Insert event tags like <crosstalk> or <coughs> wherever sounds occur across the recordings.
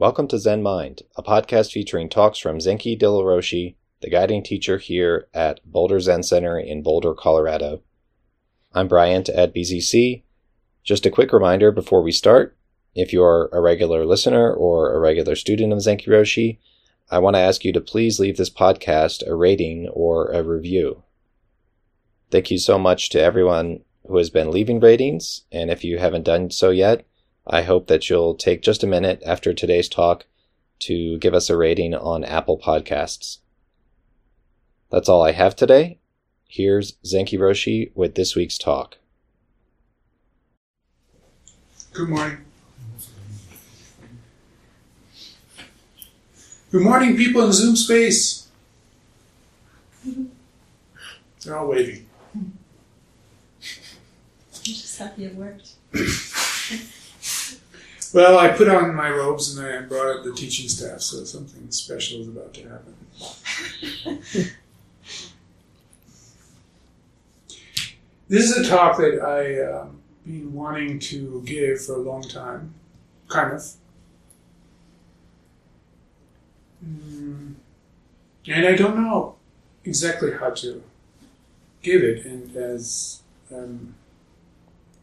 Welcome to Zen Mind, a podcast featuring talks from Zenki Dillo Roshi, the guiding teacher here at Boulder Zen Center in Boulder, Colorado. I'm Bryant at BZC. Just a quick reminder before we start if you're a regular listener or a regular student of Zenki Roshi, I want to ask you to please leave this podcast a rating or a review. Thank you so much to everyone who has been leaving ratings, and if you haven't done so yet, I hope that you'll take just a minute after today's talk to give us a rating on Apple Podcasts. That's all I have today. Here's Zenki Roshi with this week's talk. Good morning. Good morning, people in Zoom space. They're all waving. I'm just happy it worked. <laughs> Well, I put on my robes and I brought up the teaching staff, so something special is about to happen. this is a talk that I um, been wanting to give for a long time, kind of. Mm, and I don't know exactly how to give it, and as um,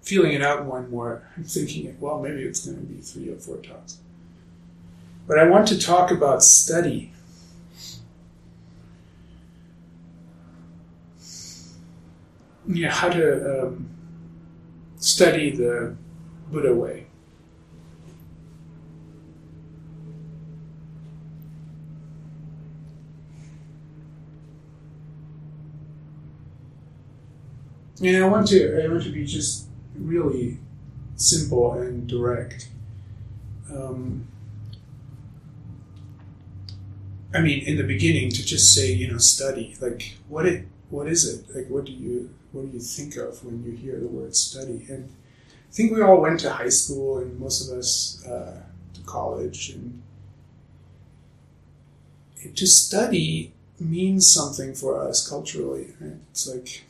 feeling it out and more, I'm thinking, well, maybe it's going to be three or four talks. But I want to talk about study. Yeah, how to um, study the Buddha way. And I want to I want to be just really simple and direct. Um, I mean, in the beginning, to just say, you know, study, like, what it, what is it? Like, what do you, what do you think of when you hear the word study? And I think we all went to high school, and most of us uh, to college, and to study means something for us culturally. Right? It's like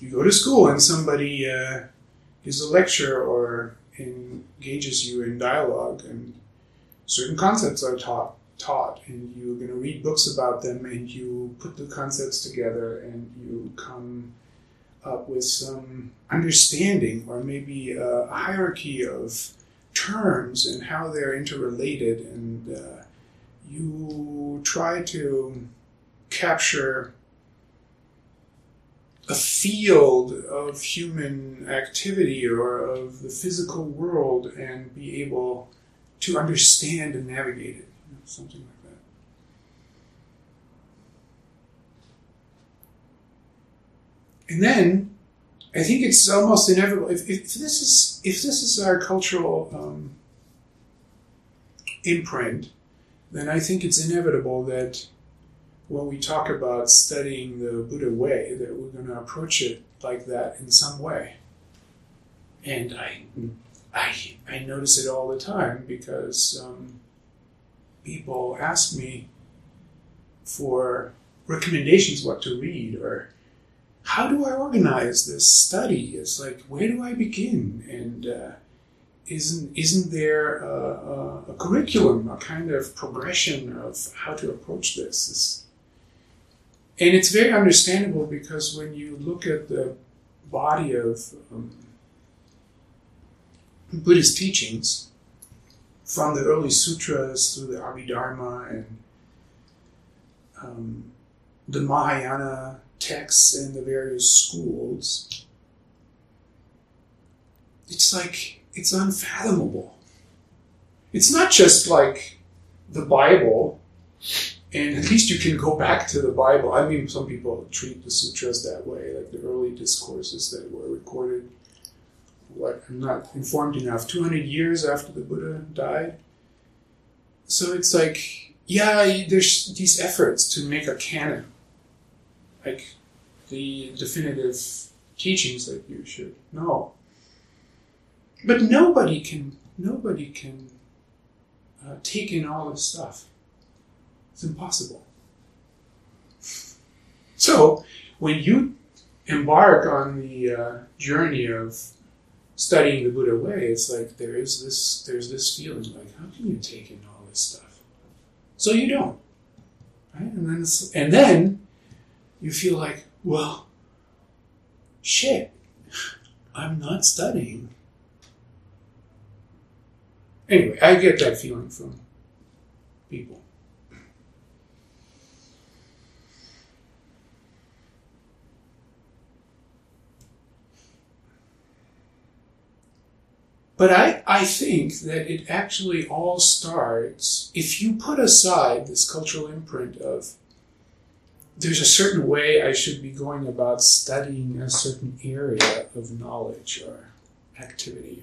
you go to school and somebody uh, gives a lecture or engages you in dialogue and certain concepts are taught taught and you're going to read books about them and you put the concepts together and you come up with some understanding or maybe a hierarchy of terms and how they're interrelated and uh, you try to capture a field of human activity or of the physical world and be able to understand and navigate it, you know, something like that. And then I think it's almost inevitable. If, if this is if this is our cultural um, imprint, then I think it's inevitable that when we talk about studying the Buddha way, that we're going to approach it like that in some way. And I, I, I notice it all the time because um, people ask me for recommendations what to read or how do I organize this study? It's like where do I begin? And uh, isn't isn't there a, a, a, curriculum, a kind of progression of how to approach this? this and it's very understandable because when you look at the body of um, Buddhist teachings, from the early sutras through the Abhidharma and um, the Mahayana texts and the various schools, it's like it's unfathomable. It's not just like the Bible and at least you can go back to the Bible. I mean, some people treat the sutras that way, like the early discourses that were recorded. What I'm not informed enough. Two hundred years after the Buddha died. So it's like, yeah, there's these efforts to make a canon, like the definitive teachings that you should know. But nobody can, nobody can uh, take in all this stuff. It's impossible. So, when you embark on the uh, journey of studying the Buddha way, it's like there is this there's this feeling like how can you take in all this stuff? So you don't. Right? And then and then you feel like, well, shit, I'm not studying. Anyway, I get that feeling from people. But I, I think that it actually all starts if you put aside this cultural imprint of there's a certain way I should be going about studying a certain area of knowledge or activity.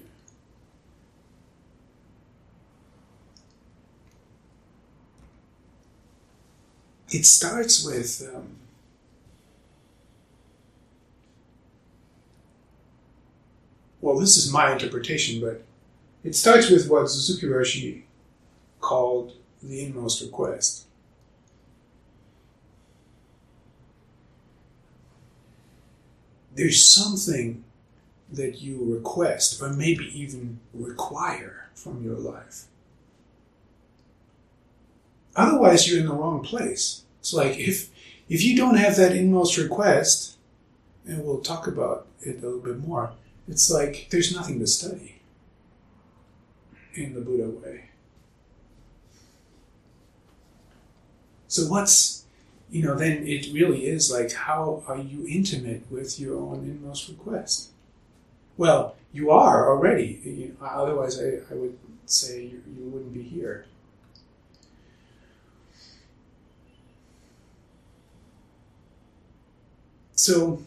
It starts with um, well, this is my interpretation, but it starts with what Suzuki Roshi called the inmost request. There's something that you request, or maybe even require from your life. Otherwise, you're in the wrong place. It's like if if you don't have that inmost request, and we'll talk about it a little bit more it's like there's nothing to study in the Buddha way. So what's you know, then it really is like how are you intimate with your own inmost request? Well, you are already. You know, otherwise, I, I would say you, you wouldn't be here. So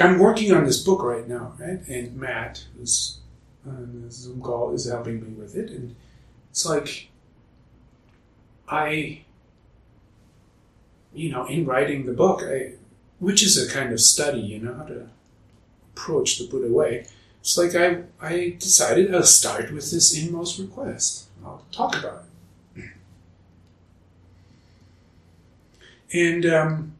I'm working on this book right now, right? And Matt, who's on the Zoom call, is helping me with it. And it's like, I, you know, in writing the book, I, which is a kind of study, you know, how to approach the Buddha way. It's like I, I decided I'll start with this inmost request. I'll talk about it. And um,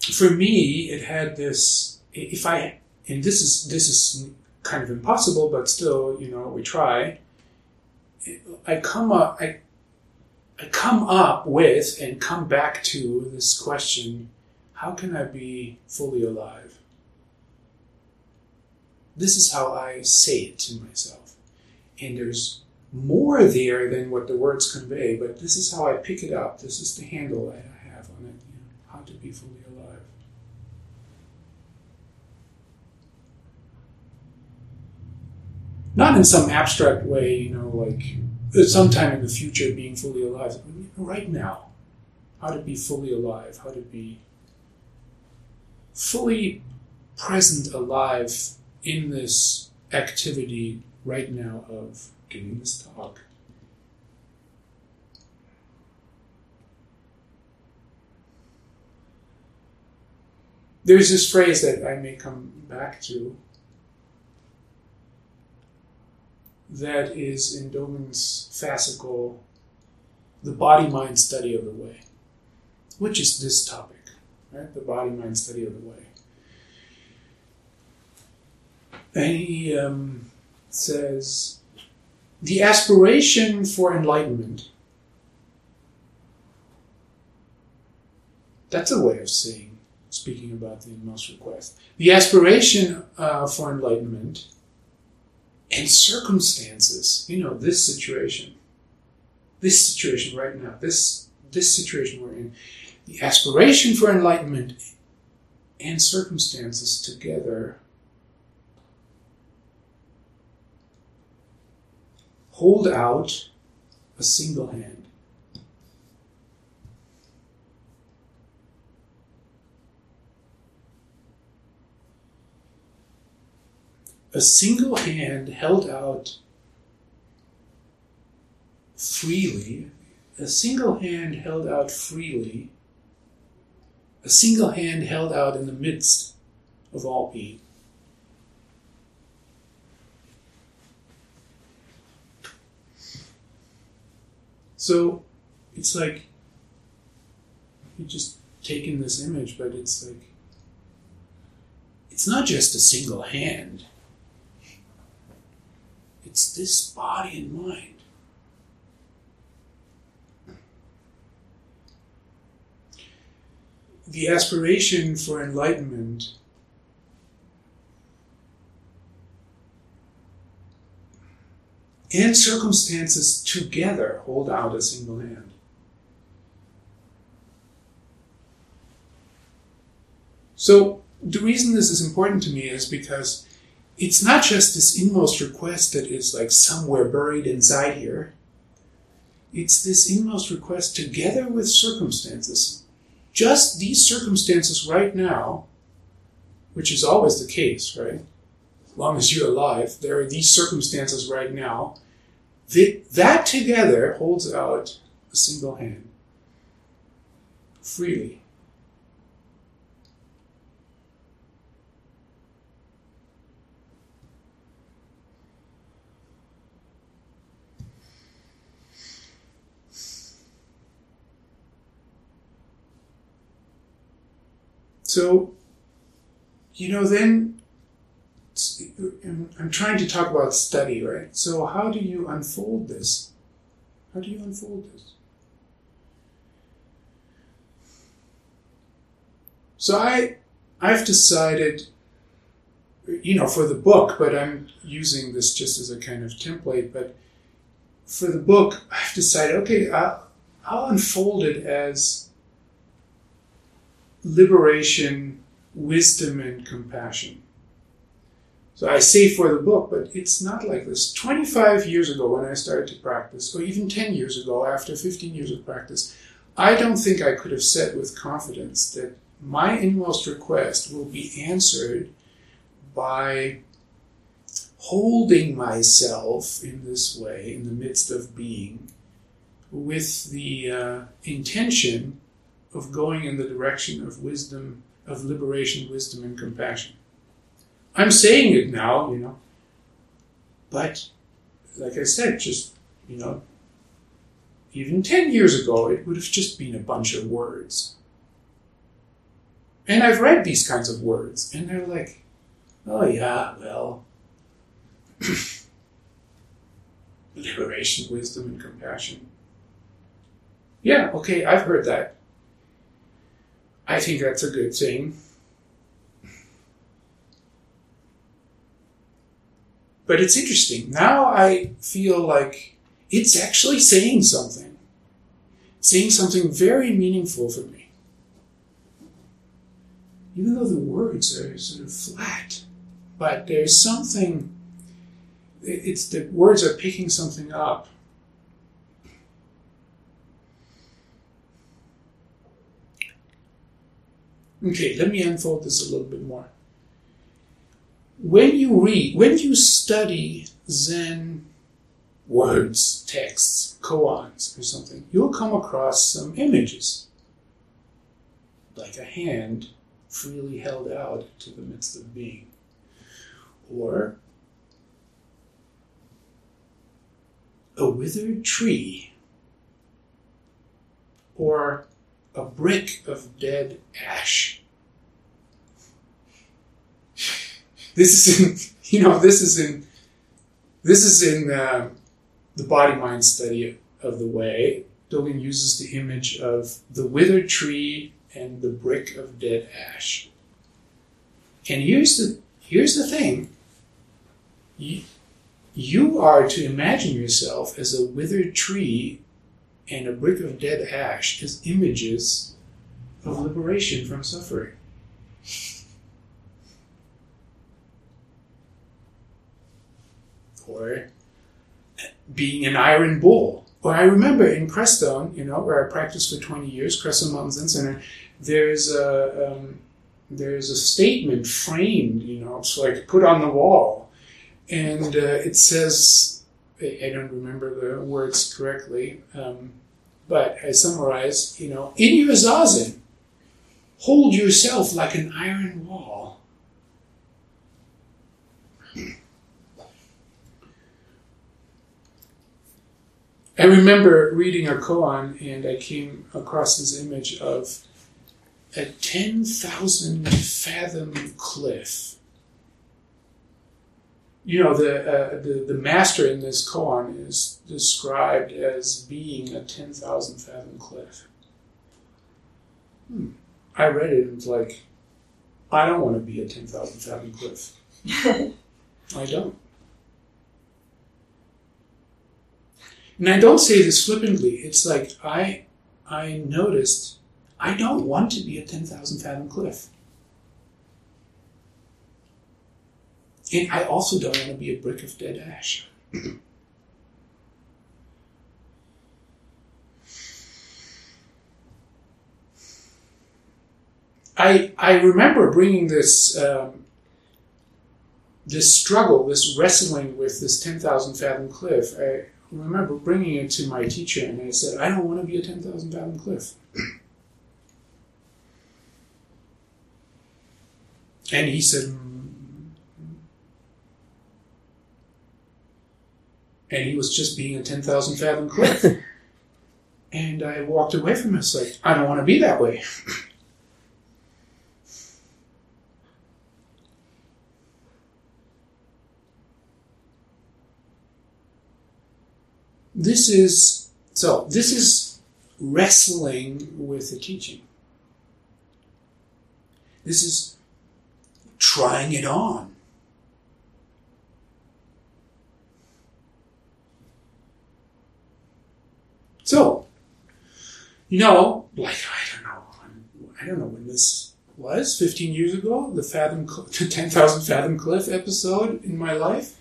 for me, it had this if I and this is this is kind of impossible, but still, you know, we try. I come up, I, I come up with and come back to this question: How can I be fully alive? This is how I say it to myself, and there's more there than what the words convey. But this is how I pick it up. This is the handle I have on it. You know, how to be fully alive. Not in some abstract way, you know, like uh, sometime in the future being fully alive. Right now, how to be fully alive, how to be fully present, alive in this activity right now of giving this talk. There's this phrase that I may come back to that is in Dogen's fascicle, The Body Mind Study of the Way, which is this topic, right? The body mind study of the way. And he um, says, the aspiration for enlightenment. That's a way of saying, speaking about the inmost request. The aspiration uh, for enlightenment and circumstances, you know, this situation, this situation right now, this this situation we're in, the aspiration for enlightenment and circumstances together hold out a single hand. A single hand held out freely, a single hand held out freely, a single hand held out in the midst of all being. So it's like you just taken this image, but it's like it's not just a single hand. It's this body and mind. The aspiration for enlightenment and circumstances together hold out a single hand. So, the reason this is important to me is because it's not just this inmost request that is like somewhere buried inside here. It's this inmost request together with circumstances. Just these circumstances right now, which is always the case, right? As long as you're alive, there are these circumstances right now. That, that together holds out a single hand freely. So, you know, then I'm trying to talk about study, right? So, how do you unfold this? How do you unfold this? So, I, I've decided, you know, for the book, but I'm using this just as a kind of template. But for the book, I've decided, okay, I'll, I'll unfold it as liberation, wisdom, and compassion. So I say for the book, but it's not like this. 25 years ago, when I started to practice, or even 10 years ago, after 15 years of practice, I don't think I could have said with confidence that my inmost request will be answered by holding myself in this way in the midst of being with the uh, intention of going in the direction of wisdom, of liberation, wisdom, and compassion. I'm saying it now, you know, but like I said, just, you know, even 10 years ago, it would have just been a bunch of words. And I've read these kinds of words, and they're like, oh, yeah, well, <clears throat> liberation, wisdom, and compassion. Yeah, okay, I've heard that. I think that's a good thing. But it's interesting. Now I feel like it's actually saying something, saying something very meaningful for me. Even though the words are sort of flat, but there's something, it's the words are picking something up Okay, let me unfold this a little bit more. When you read, when you study Zen words, texts, koans, or something, you'll come across some images, like a hand freely held out to the midst of being, or a withered tree, or a brick of dead ash. This is in, <laughs> you know, this is in, this is in uh, the body mind study of the way. Dogen uses the image of the withered tree and the brick of dead ash. And here's the here's the thing. You, you are to imagine yourself as a withered tree and a brick of dead ash as images of liberation from suffering. Or being an iron bull. Or I remember in Crestone, you know, where I practiced for 20 years, Crestone Mountain Zen Center, there's a, um, there's a statement framed, you know, it's like put on the wall. And uh, it says, I don't remember the words correctly, um, but I summarize, you know, in your zazen, hold yourself like an iron wall. I remember reading a koan and I came across this image of a 10,000 fathom cliff. You know, the, uh, the, the master in this koan is described as being a 10,000 fathom cliff. Hmm. I read it and it's like, I don't want to be a 10,000 fathom cliff. <laughs> I don't. And I don't say this flippantly. It's like I I noticed I don't want to be a 10,000 fathom cliff. And I also don't want to be a brick of dead ash. I, I remember bringing this um, this struggle, this wrestling with this 10,000 fathom cliff. I remember bringing it to my teacher and I said, I don't want to be a 10,000 fathom cliff. <clears throat> And he said, mm. And he was just being a 10,000 fathom cliff. <laughs> and I walked away from it. It's like, I don't want to be that way. <laughs> this is so this is wrestling with the teaching this is trying it on so you know like i don't know i don't know when this was 15 years ago the fathom <laughs> the 10000 fathom cliff episode in my life.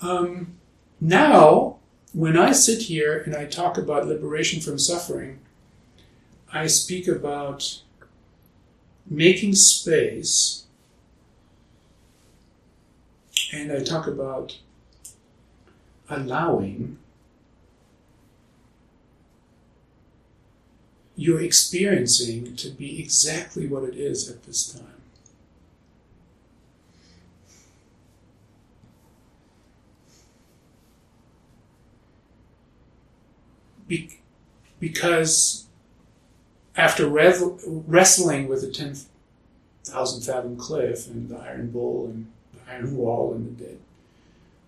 Um, now when I sit here and I talk about liberation from suffering, I speak about making space and I talk about allowing your experiencing to be exactly what it is at this time. Be- because after wrestling with the 10,000 fathom cliff and the iron bull and the iron wall and the dead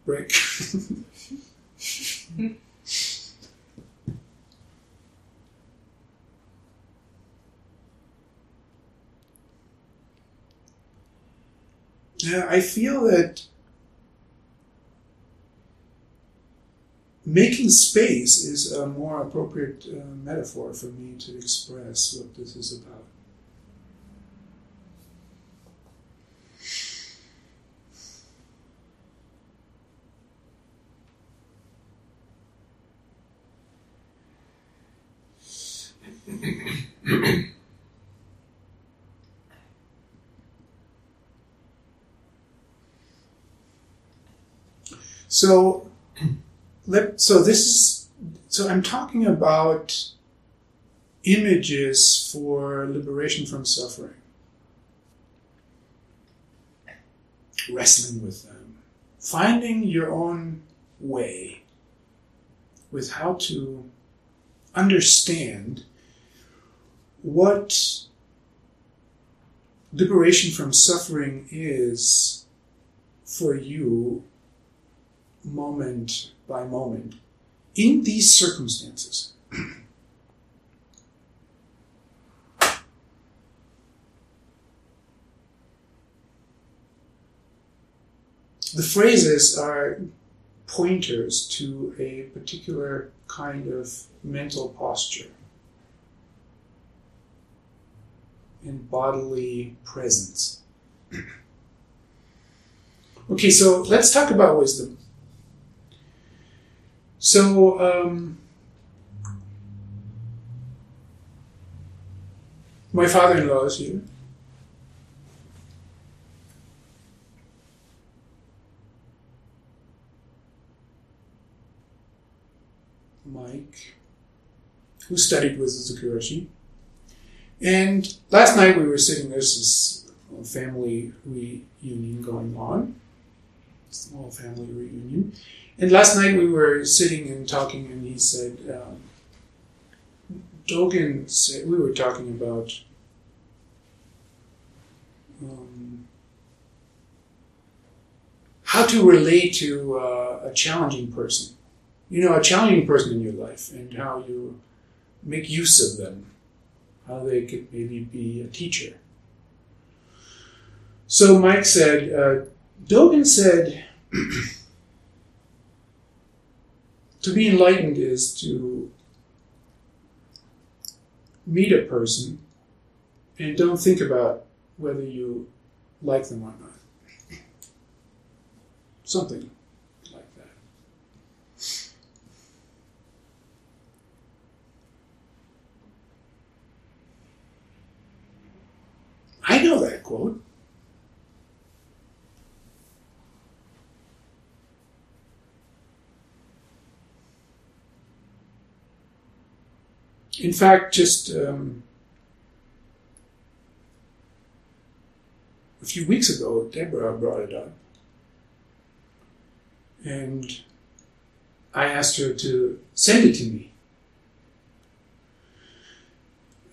brick. <laughs> <laughs> yeah, I feel that making space is a more appropriate uh, metaphor for me to express what this is about. So <clears throat> let, so this is so I'm talking about images for liberation from suffering. Wrestling with them. Finding your own way with how to understand what liberation from suffering is for you moment by moment in these circumstances. <clears throat> the phrases are pointers to a particular kind of mental posture and bodily presence. <clears throat> okay, so let's talk about wisdom. So, um, my father in law is here. Mike, who studied with Suzuki Roshi. And last night we were sitting, there's this family reunion going on, small family reunion. And last night we were sitting and talking, and he said, um, Dogen said, we were talking about um, how to relate to uh, a challenging person. You know, a challenging person in your life, and how you make use of them, how they could maybe be a teacher. So Mike said, uh, Dogen said, <clears throat> to be enlightened is to meet a person and don't think about whether you like them or not. Something like that. I know that quote. In fact, just um, a few weeks ago, Deborah brought it up. And I asked her to send it to me.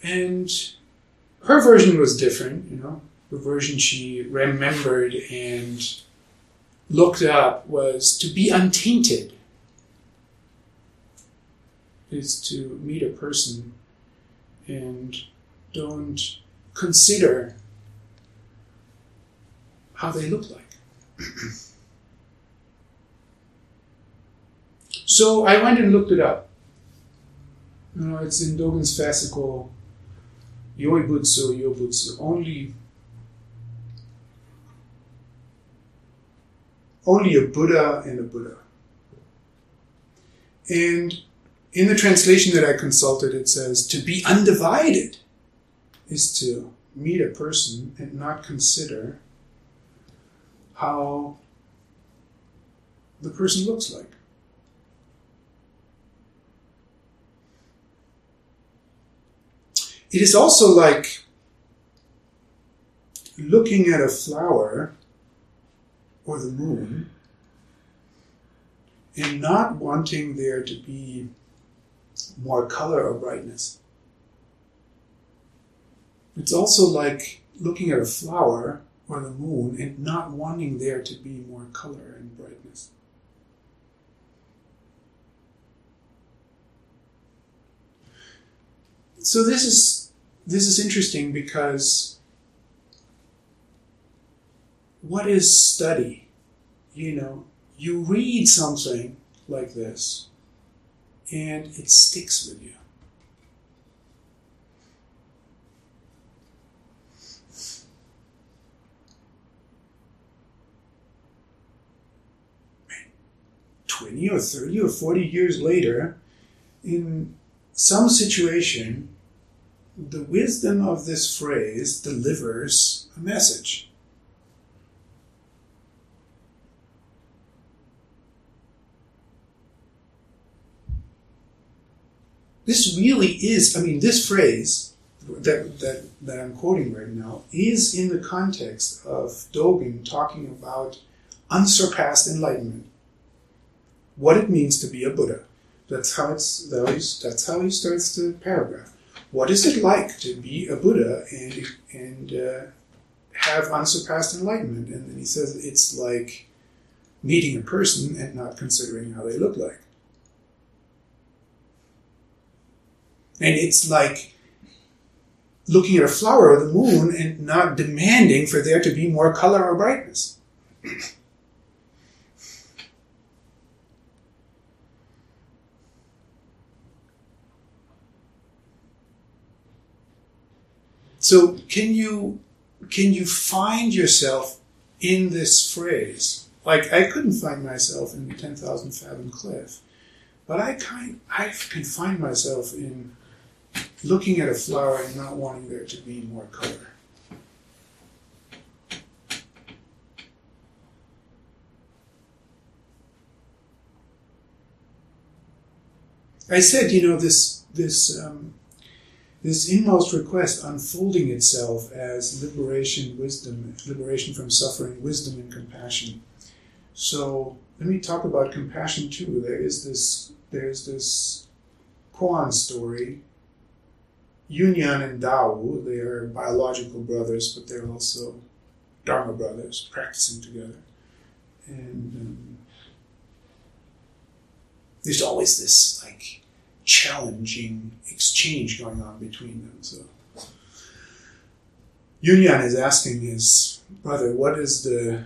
And her version was different, you know. The version she remembered and looked up was to be untainted is to meet a person and don't consider how they look like. <clears throat> so I went and looked it up. You know, it's in Dogen's fascicle Yuibutsu, Yobutsu. Only only a Buddha and a Buddha. And in the translation that I consulted, it says to be undivided is to meet a person and not consider how the person looks like. It is also like looking at a flower or the moon and not wanting there to be more color or brightness. It's also like looking at a flower or the moon and not wanting there to be more color and brightness. So this is this is interesting because what is study? You know, you read something like this and it sticks with you. Twenty or thirty or forty years later, in some situation, the wisdom of this phrase delivers a message. This really is, I mean, this phrase that, that, that I'm quoting right now is in the context of Dogen talking about unsurpassed enlightenment, what it means to be a Buddha. That's how it's that's how he starts the paragraph. What is it like to be a Buddha and and uh, have unsurpassed enlightenment? And then he says it's like meeting a person and not considering how they look like. And it's like looking at a flower or the moon and not demanding for there to be more color or brightness. So can you can you find yourself in this phrase? Like I couldn't find myself in the ten thousand fathom cliff, but I kind I can find myself in looking at a flower and not wanting there to be more color. I said, you know, this this um, this inmost request unfolding itself as liberation, wisdom, liberation from suffering, wisdom, and compassion. So let me talk about compassion too. There is this there's this koan story. Yunyan and Dao, they are biological brothers, but they're also Dharma brothers practicing together. And um, there's always this like challenging exchange going on between them. So Yunyan is asking his brother, what is the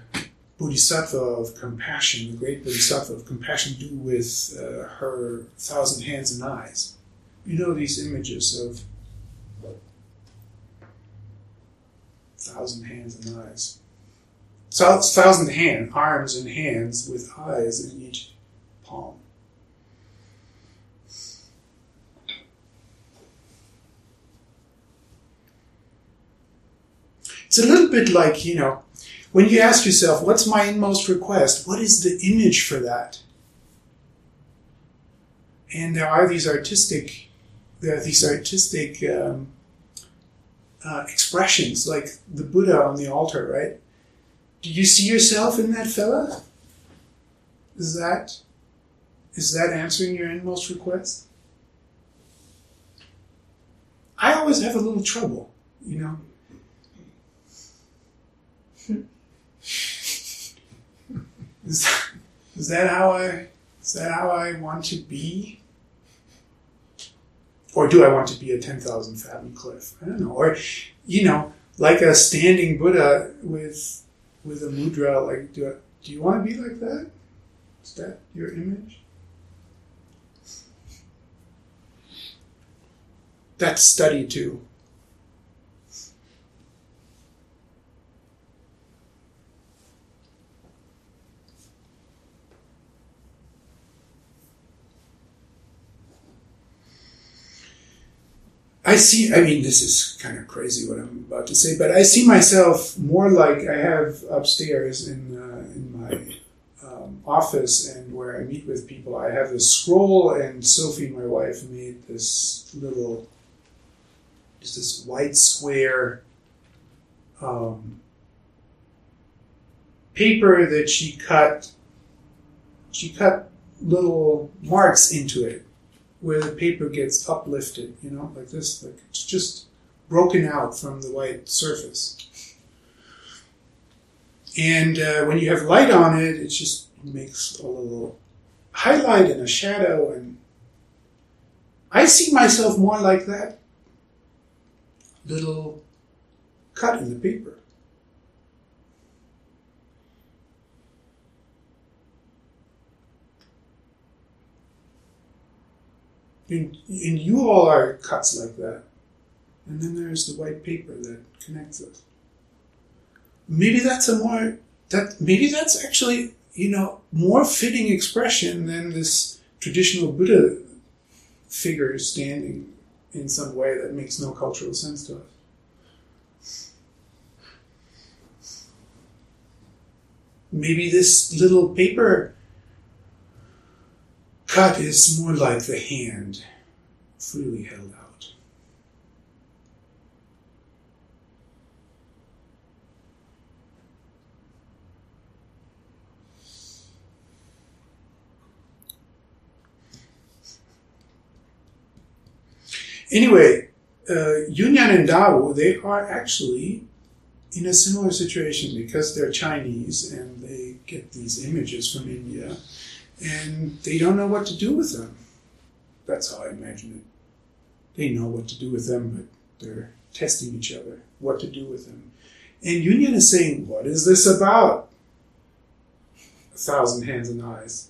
bodhisattva of compassion, the great bodhisattva of compassion, do with uh, her thousand hands and eyes? You know these images of thousand hands and eyes. So, thousand hand, arms and hands with eyes in each palm. It's a little bit like, you know, when you ask yourself, what's my inmost request? What is the image for that? And there are these artistic, there are these artistic um, uh, expressions, like the Buddha on the altar, right? Do you see yourself in that fella? Is that is that answering your inmost request? I always have a little trouble, you know. <laughs> Is that, is that how I is that how I want to be? Or do I want to be a ten thousand fathom cliff? I don't know. Or you know, like a standing Buddha with with a mudra. Like, do I, do you want to be like that? Is that your image? That's study too. I see, I mean, this is kind of crazy what I'm about to say, but I see myself more like I have upstairs in, uh, in my um, office and where I meet with people. I have this scroll, and Sophie, my wife, made this little, just this white square um, paper that she cut. She cut little marks into it where the paper gets uplifted, you know, like this, like it's just broken out from the white surface. And uh, when you have light on it, it just makes a little highlight and a shadow. And I see myself more like that little cut in the paper. And, and you all are cuts like that. And then there's the white paper that connects us. Maybe that's a more that maybe that's actually, you know, more fitting expression than this traditional Buddha figure standing in some way that makes no cultural sense to us. Maybe this little paper cut is more like the hand freely held out. Anyway, uh, Yunyan and Dao, they are actually in a similar situation because they're Chinese and they get these images from India and they don't know what to do with them. That's how I imagine it. They know what to do with them, but they're testing each other, what to do with them. And Yunyan is saying, What is this about? A thousand hands and eyes.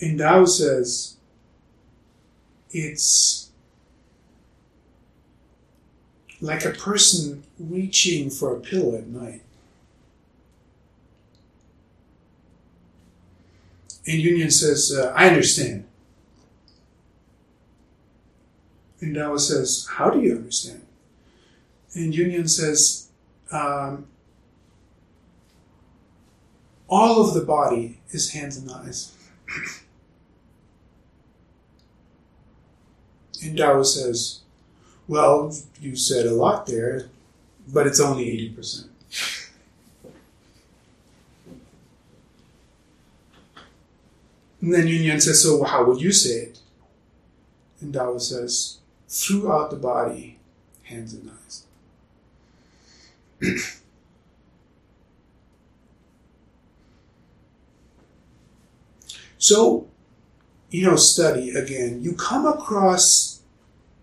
And Dao says, It's like a person reaching for a pillow at night. And Yunyan says, uh, I understand. And Dao says, How do you understand? And Yunyan says, um, All of the body is hands and eyes. <clears throat> and Dao says, Well, you said a lot there, but it's only 80%. And then Yunyan says, So how would you say it? And Dao says, Throughout the body, hands and eyes. <clears throat> so, you know, study again, you come across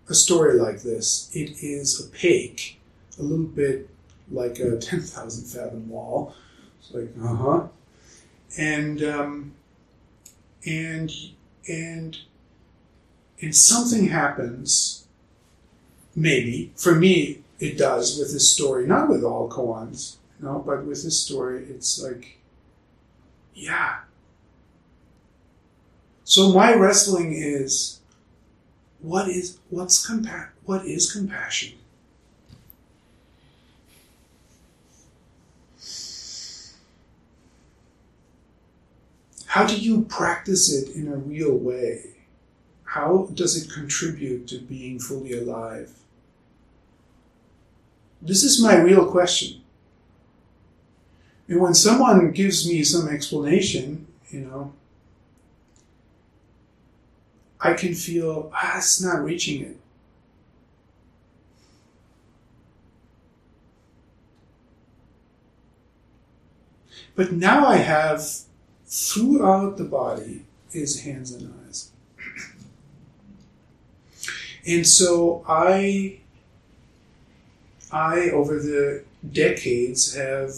a story like this, it is opaque, a little bit like a 10,000 fathom wall. It's like, uh huh. And, um, and, and, and something happens, maybe, for me, it does with this story, not with all koans, you know, but with this story, it's like, yeah. So my wrestling is what is what's compa- what is compassion? How do you practice it in a real way? How does it contribute to being fully alive? This is my real question. And when someone gives me some explanation, you know, I can feel, ah, it's not reaching it. But now I have throughout the body is hands and eyes. And so I I over the decades have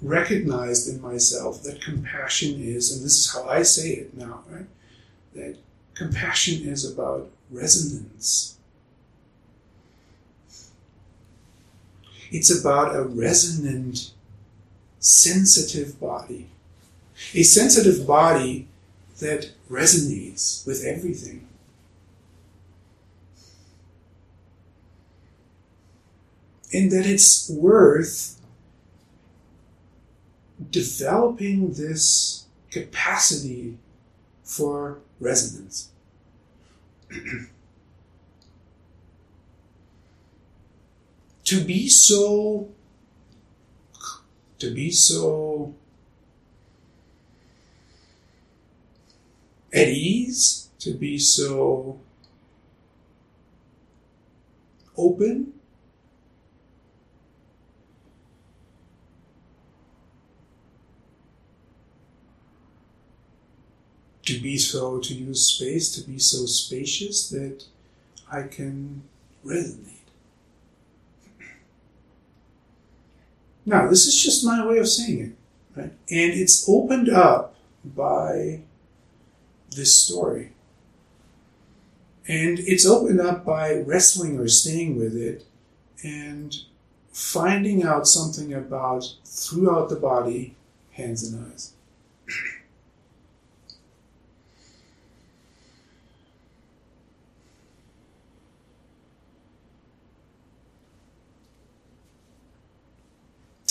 recognized in myself that compassion is, and this is how I say it now, right? That Compassion is about resonance. It's about a resonant, sensitive body. A sensitive body that resonates with everything. And that it's worth developing this capacity for resonance. <clears throat> to be so to be so at ease, to be so open to be so, to use space, to be so spacious that I can resonate. Now, this is just my way of saying it, right? And it's opened up by this story. And it's opened up by wrestling or staying with it and finding out something about throughout the body, hands and eyes.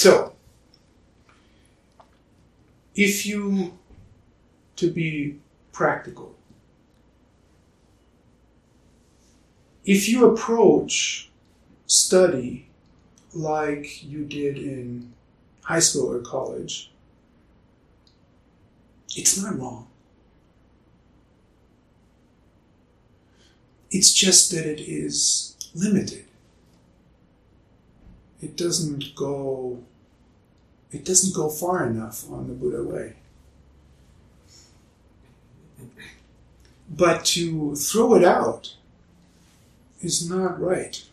So, if you, to be practical, if you approach study like you did in high school or college, it's not wrong. It's just that it is limited. It doesn't go it doesn't go far enough on the Buddha way. But to throw it out is not right.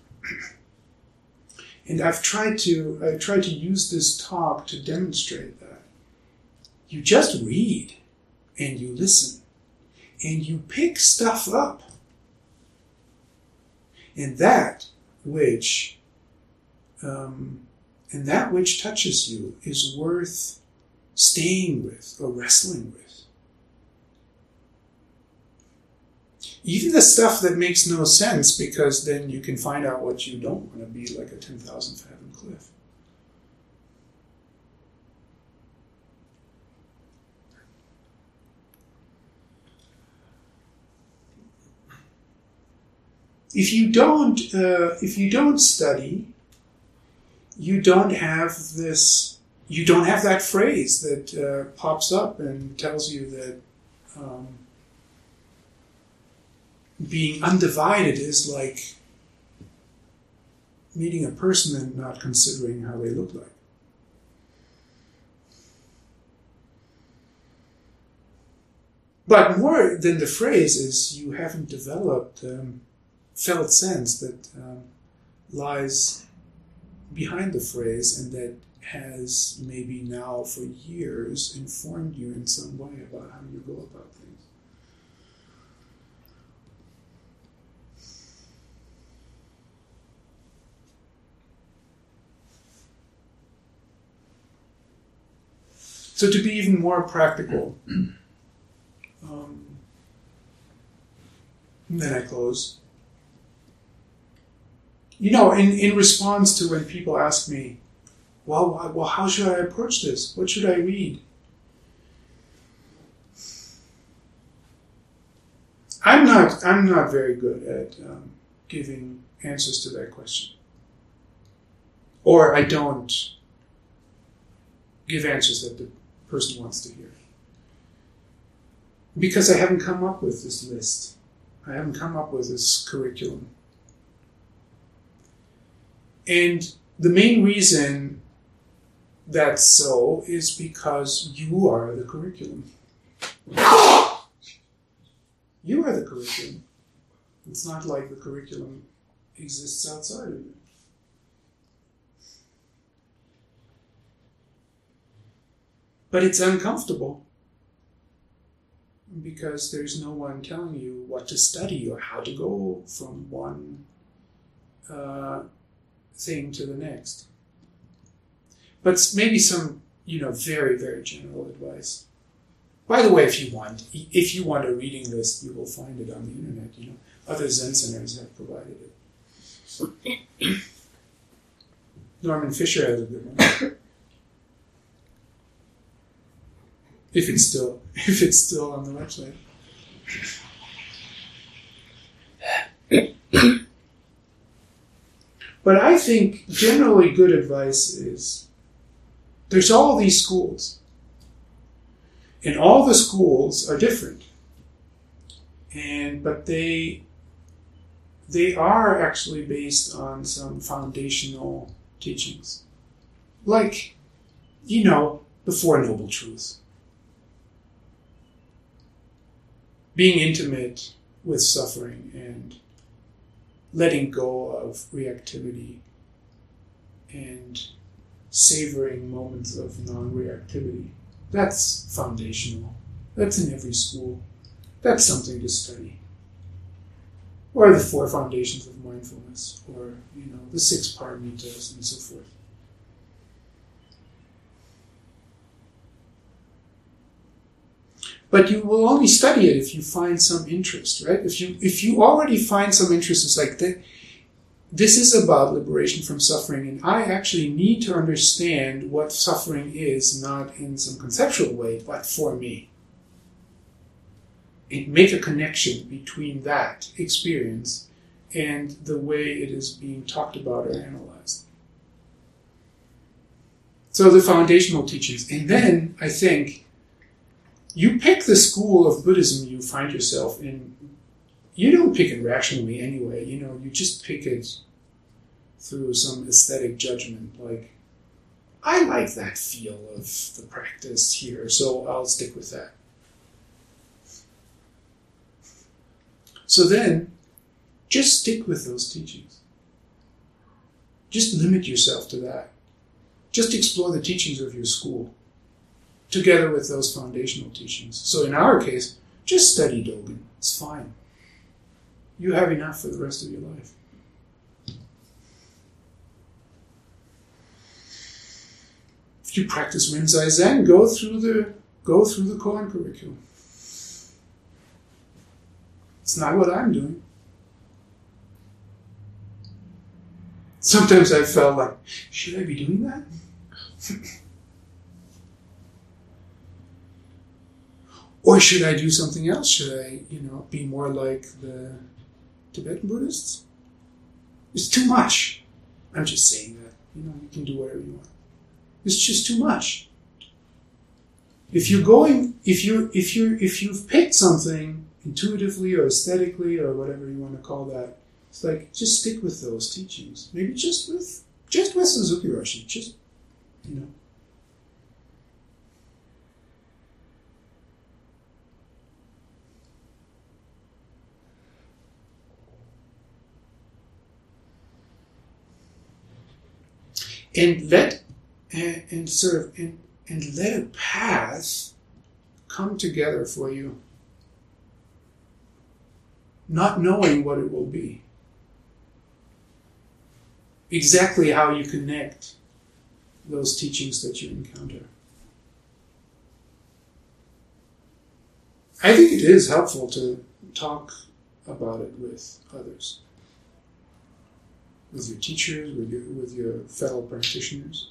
And I've tried to I've tried to use this talk to demonstrate that. You just read and you listen and you pick stuff up. And that which um, and that which touches you is worth staying with or wrestling with. Even the stuff that makes no sense, because then you can find out what you don't want to be like a 10,000 fathom cliff. if you don't uh, if you don't study, you don't have this. You don't have that phrase that uh, pops up and tells you that um, being undivided is like meeting a person and not considering how they look like. But more than the phrase is you haven't developed um, felt sense that um, lies behind the phrase and that has maybe now for years informed you in some way about how you go about things. So, to be even more practical, <clears throat> um, then I close. You know, in, in response to when people ask me, well, well, how should I approach this? What should I read? I'm not. I'm not very good at um, giving answers to that question, or I don't give answers that the person wants to hear because I haven't come up with this list. I haven't come up with this curriculum. And the main reason that's so is because you are the curriculum. You are the curriculum. It's not like the curriculum exists outside of you. But it's uncomfortable because there's no one telling you what to study or how to go from one uh, thing to the next. But maybe some, you know, very, very general advice. By the way, if you want, if you want a reading list, you will find it on the internet. You know, other Zen centers have provided it. <coughs> Norman Fischer has a good one. if it's still <laughs> if it's still on the website. <coughs> but I think generally good advice is there's all these schools. And all the schools are different. And but they they are actually based on some foundational teachings. Like, you know, the Four Noble Truths being intimate with suffering and letting go of reactivity and savoring moments of non reactivity. That's foundational. That's in every school. That's something to study. Or the four foundations of mindfulness, or you know, the six paramitas and so forth. But you will only study it if you find some interest right? If you if you already find some interest it's like that this is about liberation from suffering and i actually need to understand what suffering is not in some conceptual way but for me. And make a connection between that experience and the way it is being talked about or analyzed. So the foundational teachings. And then i think you pick the school of Buddhism you find yourself in. You don't pick it rationally anyway. You know, you just pick it through some aesthetic judgment. Like, I like that feel of the practice here, so I'll stick with that. So then, just stick with those teachings. Just limit yourself to that. Just explore the teachings of your school together with those foundational teachings. So in our case, just study Dogen. It's fine. You have enough for the rest of your life. If you practice Rinzai Zen, go through the go through the Koan curriculum. It's not what I'm doing. Sometimes I felt like, should I be doing that? <laughs> Or should I do something else? Should I, you know, be more like the Tibetan Buddhists? It's too much. I'm just saying that. You know, you can do whatever you want. It's just too much. If you're going, if you if you if you've picked something intuitively or aesthetically or whatever you want to call that, it's like just stick with those teachings. Maybe just with just with Suzuki Roshi. Just you know. And let and, and of and, and let a path come together for you not knowing what it will be. Exactly how you connect those teachings that you encounter. I think it is helpful to talk about it with others with your teachers, with your, with your fellow practitioners.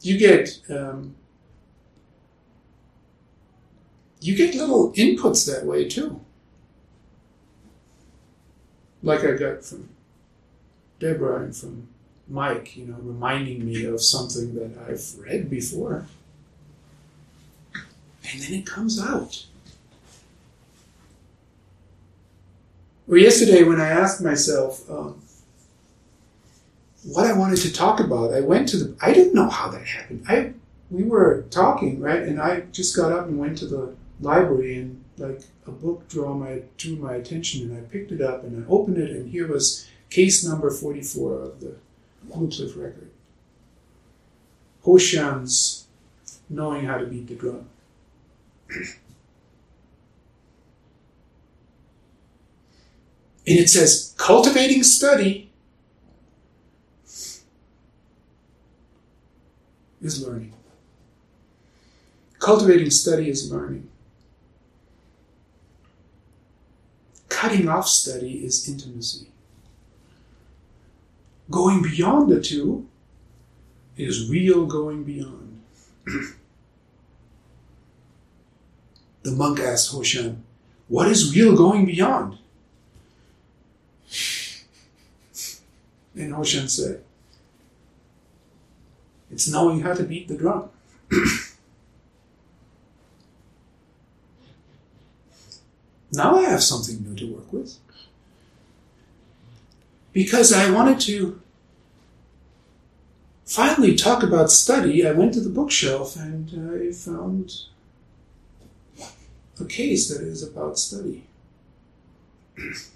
You get um, you get little inputs that way too. Like I got from Deborah and from Mike, you know, reminding me of something that I've read before. And then it comes out. Or yesterday, when I asked myself um, what I wanted to talk about, I went to the. I didn't know how that happened. I we were talking right, and I just got up and went to the library, and like a book drew my drew my attention, and I picked it up and I opened it, and here was case number forty four of the Cliff record. Hoshan's knowing how to beat the drum. <clears throat> And it says, cultivating study is learning. Cultivating study is learning. Cutting off study is intimacy. Going beyond the two is real going beyond. the monk asked Hoshan, What is real going beyond? And Hoshan said, It's knowing how to beat the drum. <coughs> now I have something new to work with. Because I wanted to finally talk about study, I went to the bookshelf and uh, I found a case that is about study. <coughs>